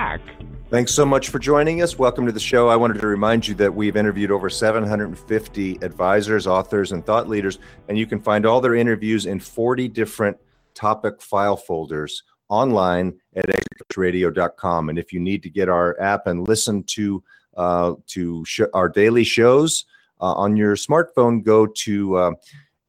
Black. Thanks so much for joining us. Welcome to the show. I wanted to remind you that we've interviewed over 750 advisors, authors, and thought leaders, and you can find all their interviews in 40 different topic file folders online at exitcoachradio.com. And if you need to get our app and listen to uh, to sh- our daily shows uh, on your smartphone, go to uh,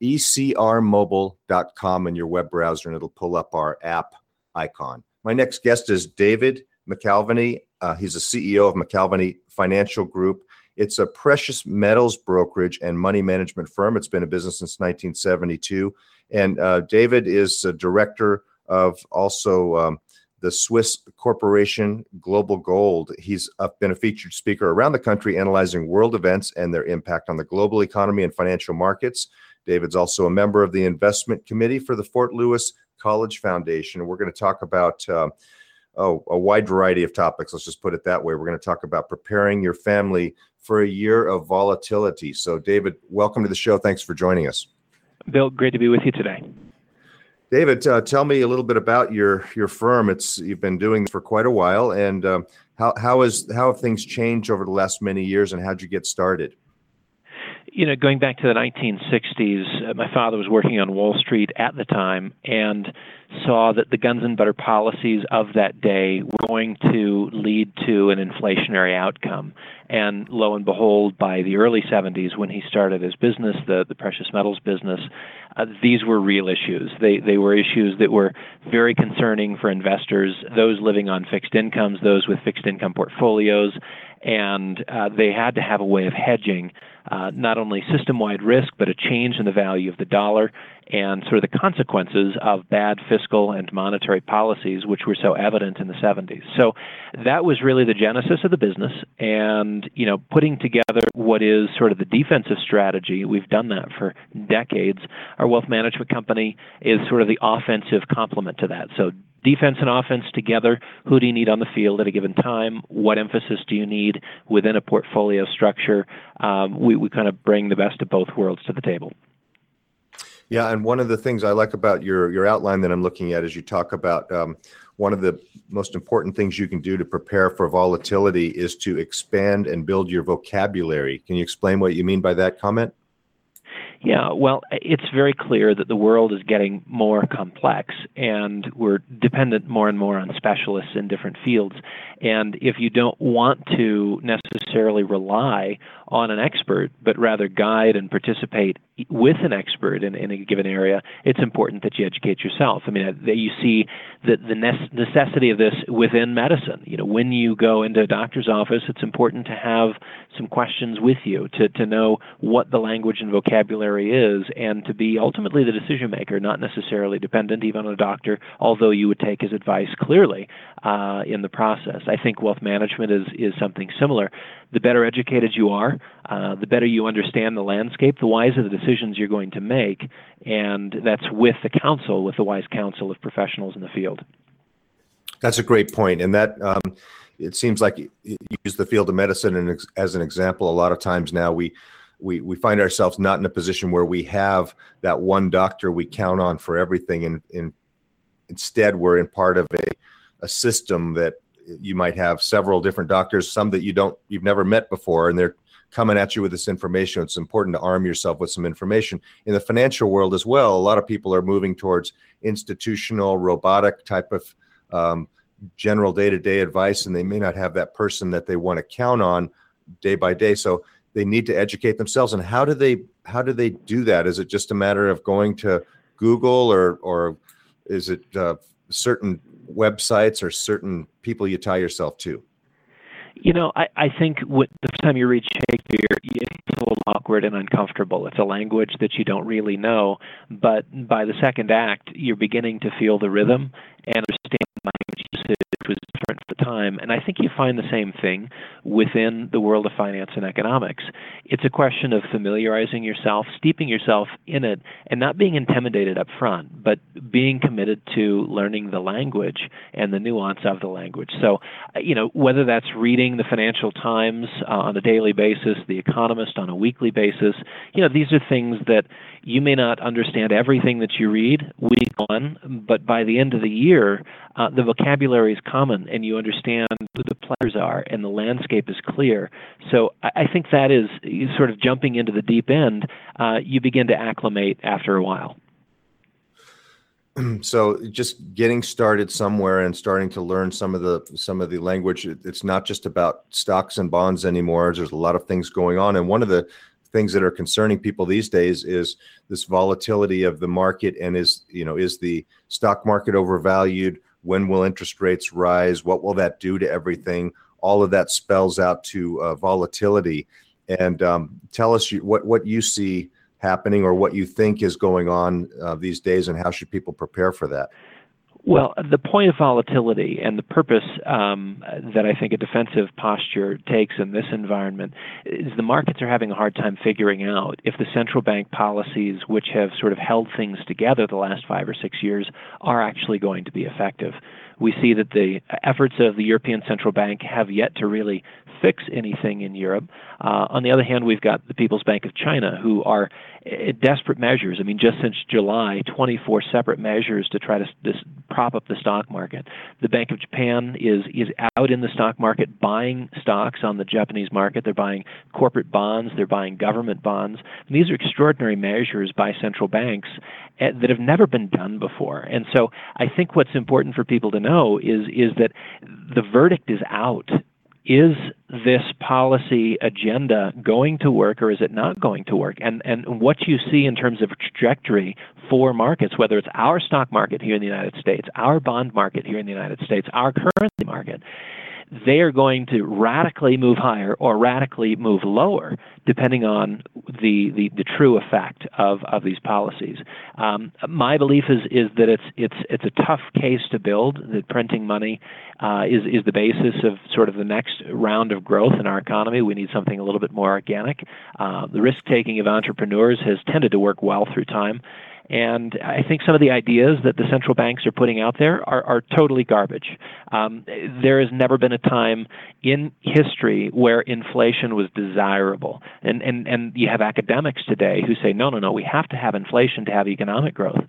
ecrmobile.com in your web browser, and it'll pull up our app icon. My next guest is David McAlvany. Uh, he's the CEO of McAlvany Financial Group. It's a precious metals brokerage and money management firm. It's been in business since 1972. And uh, David is a director of also um, the Swiss corporation Global Gold. He's been a featured speaker around the country analyzing world events and their impact on the global economy and financial markets. David's also a member of the investment committee for the Fort Lewis College Foundation. We're going to talk about uh, oh, a wide variety of topics. Let's just put it that way. We're going to talk about preparing your family for a year of volatility. So, David, welcome to the show. Thanks for joining us. Bill, great to be with you today. David, uh, tell me a little bit about your your firm. It's you've been doing this for quite a while, and um, how how is how have things changed over the last many years, and how'd you get started? You know, going back to the 1960s, uh, my father was working on Wall Street at the time and saw that the guns and butter policies of that day were going to lead to an inflationary outcome. And lo and behold, by the early 70s, when he started his business, the, the precious metals business, uh, these were real issues. They, they were issues that were very concerning for investors, those living on fixed incomes, those with fixed income portfolios, and uh, they had to have a way of hedging uh, not only system wide risk, but a change in the value of the dollar and sort of the consequences of bad fiscal and monetary policies, which were so evident in the 70s. So that was really the genesis of the business. And, you know, putting together what is sort of the defensive strategy, we've done that for decades. Our wealth management company is sort of the offensive complement to that. So defense and offense together. Who do you need on the field at a given time? What emphasis do you need within a portfolio structure? Um, we, we kind of bring the best of both worlds to the table. Yeah, and one of the things I like about your your outline that I'm looking at is you talk about um, one of the most important things you can do to prepare for volatility is to expand and build your vocabulary. Can you explain what you mean by that comment? Yeah, well, it's very clear that the world is getting more complex, and we're dependent more and more on specialists in different fields. And if you don't want to necessarily rely on an expert, but rather guide and participate with an expert in, in a given area, it's important that you educate yourself. I mean, uh, you see the, the necessity of this within medicine. You know, when you go into a doctor's office, it's important to have some questions with you to, to know what the language and vocabulary is and to be ultimately the decision maker, not necessarily dependent even on a doctor, although you would take his advice clearly uh, in the process. I think wealth management is, is something similar. The better educated you are, uh, the better you understand the landscape, the wiser the decisions you're going to make, and that's with the counsel, with the wise counsel of professionals in the field. That's a great point, and that um, it seems like you use the field of medicine as an example. A lot of times now we we we find ourselves not in a position where we have that one doctor we count on for everything, and, and instead we're in part of a a system that you might have several different doctors, some that you don't you've never met before, and they're coming at you with this information. It's important to arm yourself with some information. In the financial world as well, a lot of people are moving towards institutional, robotic type of um, general day-to-day advice, and they may not have that person that they want to count on day by day. So they need to educate themselves. And how do they how do they do that? Is it just a matter of going to Google, or or is it uh, certain websites or certain people you tie yourself to? You know, I, I think what, the first time you read Shakespeare, it's a little awkward and uncomfortable. It's a language that you don't really know, but by the second act, you're beginning to feel the rhythm and understand language usage was different for time. And I think you find the same thing within the world of finance and economics. It's a question of familiarizing yourself, steeping yourself in it, and not being intimidated up front, but being committed to learning the language and the nuance of the language. So, you know, whether that's reading the Financial Times uh, on a daily basis, The Economist on a weekly basis, you know, these are things that you may not understand everything that you read week one, but by the end of the year, uh, the vocabulary is common and you understand who the players are and the landscape is clear. So I, I think that is sort of jumping into the deep end. Uh, you begin to acclimate after a while. So just getting started somewhere and starting to learn some of the some of the language. It's not just about stocks and bonds anymore. There's a lot of things going on, and one of the things that are concerning people these days is this volatility of the market and is you know is the stock market overvalued? When will interest rates rise? What will that do to everything? All of that spells out to uh, volatility. And um, tell us what what you see happening or what you think is going on uh, these days and how should people prepare for that well, the point of volatility and the purpose um, that I think a defensive posture takes in this environment is the markets are having a hard time figuring out if the central bank policies, which have sort of held things together the last five or six years, are actually going to be effective. We see that the efforts of the European Central Bank have yet to really fix anything in Europe. Uh, on the other hand, we've got the People's Bank of China, who are uh, desperate measures. I mean, just since July, 24 separate measures to try to this, prop up the stock market. The Bank of Japan is is out in the stock market buying stocks on the Japanese market. They're buying corporate bonds. They're buying government bonds. And these are extraordinary measures by central banks uh, that have never been done before. And so, I think what's important for people to know is is that the verdict is out is this policy agenda going to work or is it not going to work? And and what you see in terms of trajectory for markets, whether it's our stock market here in the United States, our bond market here in the United States, our currency market, they are going to radically move higher or radically move lower, depending on the, the, the true effect of, of these policies. Um, my belief is, is that it's, it's, it's a tough case to build, that printing money uh, is, is the basis of sort of the next round of growth in our economy. We need something a little bit more organic. Uh, the risk taking of entrepreneurs has tended to work well through time. And I think some of the ideas that the central banks are putting out there are, are totally garbage. Um, there has never been a time in history where inflation was desirable. And, and, and you have academics today who say, no, no, no, we have to have inflation to have economic growth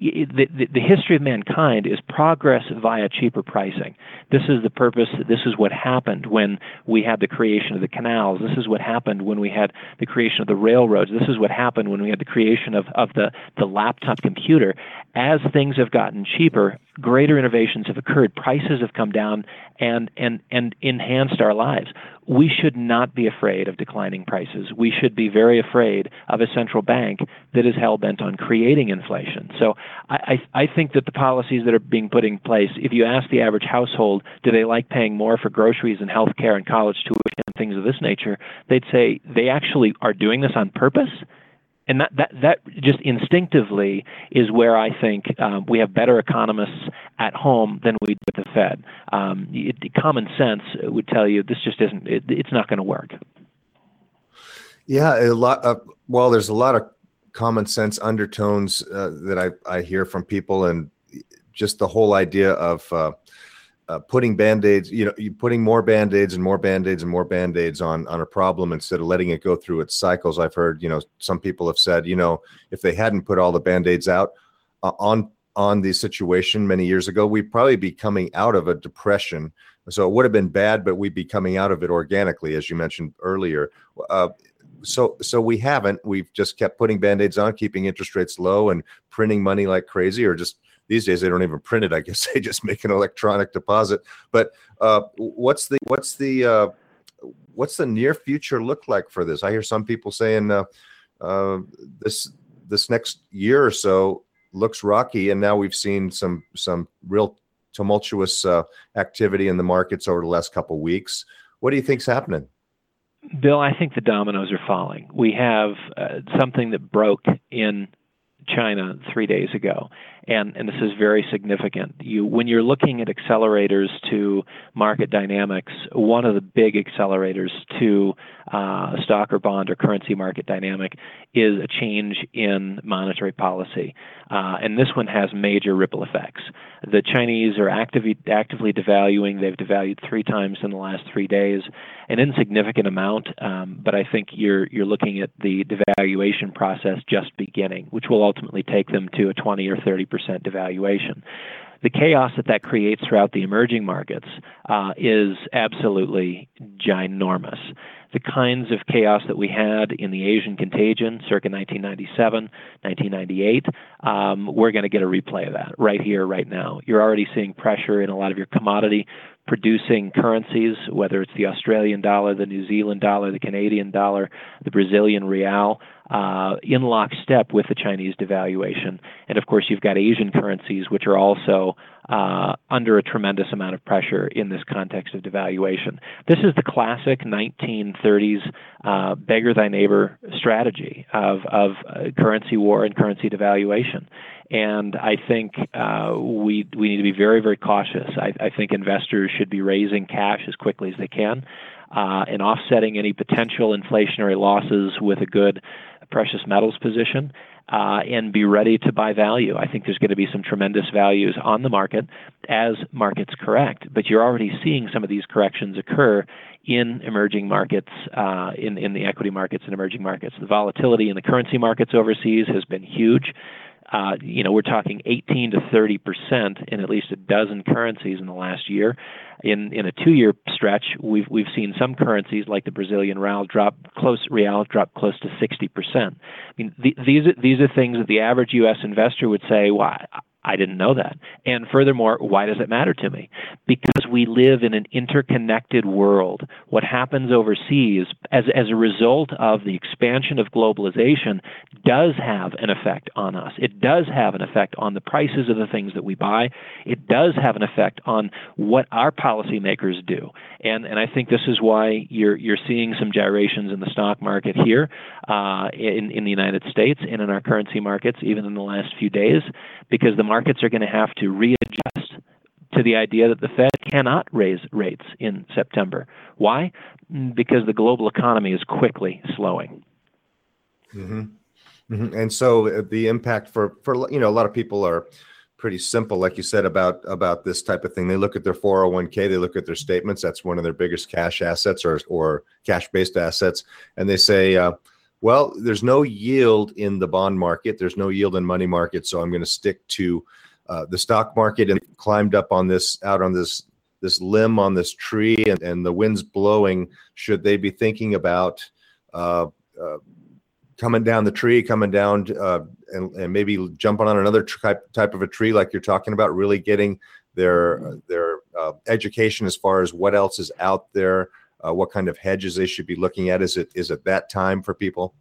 the, the, history of mankind is progress via cheaper pricing. This is the purpose. This is what happened when we had the creation of the canals. This is what happened when we had the creation of the railroads. This is what happened when we had the creation of, of the, the laptop computer. As things have gotten cheaper, greater innovations have occurred. Prices have come down and, and, and enhanced our lives we should not be afraid of declining prices. We should be very afraid of a central bank that is hell bent on creating inflation. So I, I, I think that the policies that are being put in place, if you ask the average household, do they like paying more for groceries and health care and college tuition and things of this nature, they'd say they actually are doing this on purpose and that, that, that just instinctively is where I think um, we have better economists at home than we do at the Fed. Um, it, common sense would tell you this just isn't, it, it's not going to work. Yeah, a lot. Of, well, there's a lot of common sense undertones uh, that I, I hear from people, and just the whole idea of uh, uh, putting band-aids you know you putting more band-aids and more band-aids and more band-aids on on a problem instead of letting it go through its cycles. I've heard you know some people have said you know if they hadn't put all the band-aids out uh, on on the situation many years ago we'd probably be coming out of a depression. So it would have been bad but we'd be coming out of it organically as you mentioned earlier. Uh, so so we haven't. We've just kept putting band-aids on keeping interest rates low and printing money like crazy or just these days they don't even print it. I guess they just make an electronic deposit. But uh, what's the what's the uh, what's the near future look like for this? I hear some people saying uh, uh, this this next year or so looks rocky, and now we've seen some some real tumultuous uh, activity in the markets over the last couple of weeks. What do you think's happening? Bill, I think the dominoes are falling. We have uh, something that broke in China three days ago. And, and this is very significant. You, when you're looking at accelerators to market dynamics, one of the big accelerators to uh, stock or bond or currency market dynamic is a change in monetary policy. Uh, and this one has major ripple effects. The Chinese are actively, actively devaluing. They've devalued three times in the last three days, an insignificant amount, um, but I think you're, you're looking at the devaluation process just beginning, which will ultimately take them to a 20 or 30 percent devaluation the chaos that that creates throughout the emerging markets uh, is absolutely ginormous the kinds of chaos that we had in the Asian contagion circa 1997, 1998, um, we're going to get a replay of that right here, right now. You're already seeing pressure in a lot of your commodity producing currencies, whether it's the Australian dollar, the New Zealand dollar, the Canadian dollar, the Brazilian real, uh, in lockstep with the Chinese devaluation. And of course, you've got Asian currencies, which are also uh, under a tremendous amount of pressure in this context of devaluation. This is the classic 1930s uh, beggar thy neighbor strategy of, of uh, currency war and currency devaluation. And I think uh, we we need to be very very cautious. I, I think investors should be raising cash as quickly as they can. Uh, and offsetting any potential inflationary losses with a good precious metals position uh, and be ready to buy value. I think there's going to be some tremendous values on the market as markets correct, but you're already seeing some of these corrections occur in emerging markets, uh, in, in the equity markets and emerging markets. The volatility in the currency markets overseas has been huge. Uh, you know, we're talking 18 to 30 percent in at least a dozen currencies in the last year. In in a two-year stretch, we've we've seen some currencies like the Brazilian real drop close real drop close to 60 percent. I mean, the, these are, these are things that the average U.S. investor would say, "Why? I didn't know that. And furthermore, why does it matter to me? Because we live in an interconnected world. What happens overseas as, as a result of the expansion of globalization does have an effect on us. It does have an effect on the prices of the things that we buy. It does have an effect on what our policymakers do. And, and I think this is why you're, you're seeing some gyrations in the stock market here uh, in, in the United States and in our currency markets, even in the last few days, because the markets are going to have to readjust to the idea that the Fed cannot raise rates in September. Why? Because the global economy is quickly slowing. Mm-hmm. Mm-hmm. And so uh, the impact for for you know a lot of people are pretty simple, like you said about about this type of thing. They look at their 401k, they look at their statements. That's one of their biggest cash assets or or cash based assets, and they say. Uh, well, there's no yield in the bond market. There's no yield in money market, so I'm going to stick to uh, the stock market and climbed up on this out on this this limb on this tree and, and the wind's blowing. Should they be thinking about uh, uh, coming down the tree, coming down uh, and, and maybe jumping on another type type of a tree like you're talking about, really getting their their uh, education as far as what else is out there Uh, what kind of hedges they should be looking at? Is it is it that time for people?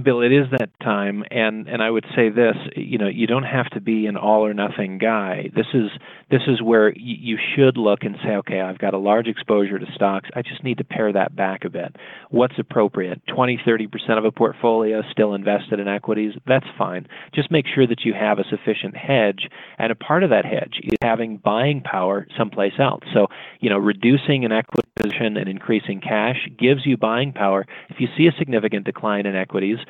Bill, it is that time, and and I would say this: you know, you don't have to be an all or nothing guy. This is this is where you should look and say, okay, I've got a large exposure to stocks. I just need to pare that back a bit. What's appropriate? 20, 30 percent of a portfolio still invested in equities. That's fine. Just make sure that you have a sufficient hedge, and a part of that hedge is having buying power someplace else. So, you know, reducing an equity position and increasing cash gives you buying power. If you see a significant decline in equities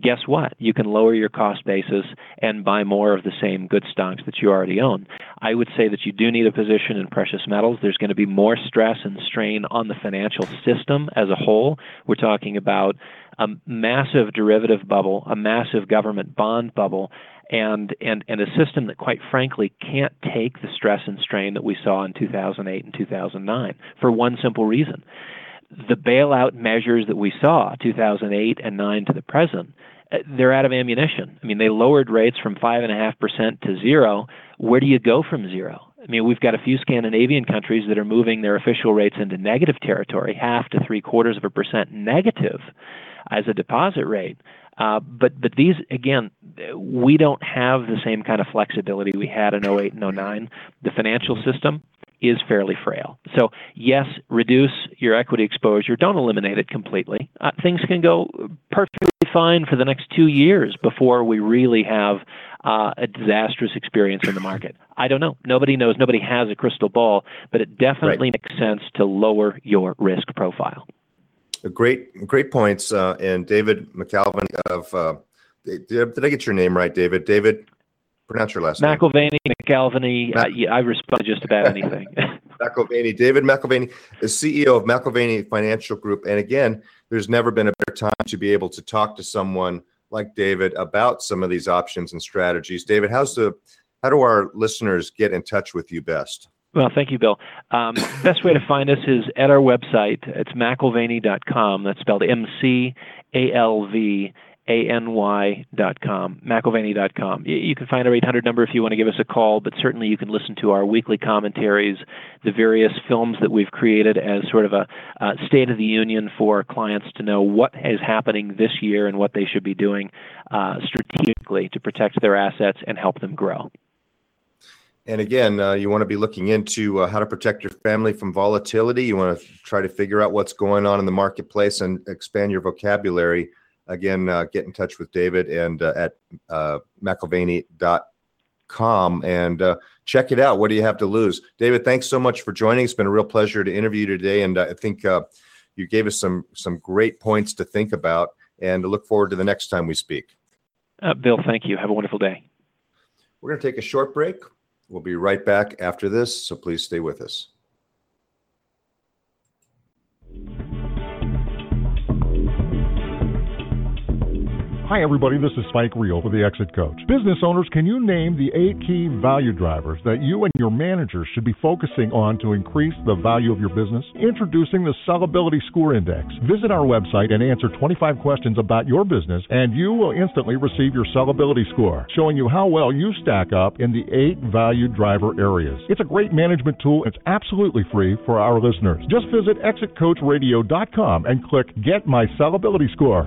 guess what? You can lower your cost basis and buy more of the same good stocks that you already own. I would say that you do need a position in precious metals. There's going to be more stress and strain on the financial system as a whole. We're talking about a massive derivative bubble, a massive government bond bubble, and, and, and a system that, quite frankly, can't take the stress and strain that we saw in 2008 and 2009 for one simple reason the bailout measures that we saw 2008 and 9 to the present uh, they're out of ammunition. I mean, they lowered rates from five and a half percent to zero. Where do you go from zero? I mean, we've got a few Scandinavian countries that are moving their official rates into negative territory, half to three quarters of a percent negative as a deposit rate. Uh, but but these again, we don't have the same kind of flexibility we had in 08 and 09. The financial system is fairly frail. So, yes, reduce your equity exposure. Don't eliminate it completely. Uh, things can go perfectly fine for the next two years before we really have uh, a disastrous experience in the market? I don't know. Nobody knows. Nobody has a crystal ball, but it definitely right. makes sense to lower your risk profile. Great, great points. Uh, and David McAlvany of, uh, did, did I get your name right, David? David, pronounce your last McAlvany, name. McAlvany. Mac- uh, yeah, I respond to just about anything. McAlvany, David McAlvany is CEO of McAlvany Financial Group. And again, there's never been a better time to be able to talk to someone like David about some of these options and strategies. David, how's the how do our listeners get in touch with you best? Well, thank you, Bill. Um, best way to find us is at our website. It's mcalvany.com. That's spelled M C A L V A-N-Y.com, McAlvany.com. You can find our 800 number if you want to give us a call, but certainly you can listen to our weekly commentaries, the various films that we've created as sort of a uh, state of the union for clients to know what is happening this year and what they should be doing uh, strategically to protect their assets and help them grow. And again, uh, you want to be looking into uh, how to protect your family from volatility. You want to try to figure out what's going on in the marketplace and expand your vocabulary again, uh, get in touch with David and uh, at uh, McAlvany.com and uh, check it out. What do you have to lose? David, thanks so much for joining. It's been a real pleasure to interview you today. And I think uh, you gave us some, some great points to think about and to look forward to the next time we speak. Uh, Bill, thank you. Have a wonderful day. We're going to take a short break. We'll be right back after this, so please stay with us. Hi, everybody. This is Spike Reel for the Exit Coach. Business owners, can you name the eight key value drivers that you and your managers should be focusing on to increase the value of your business? Introducing the Sellability Score Index. Visit our website and answer 25 questions about your business, and you will instantly receive your sellability score, showing you how well you stack up in the eight value driver areas. It's a great management tool. It's absolutely free for our listeners. Just visit exitcoachradio.com and click Get My Sellability Score.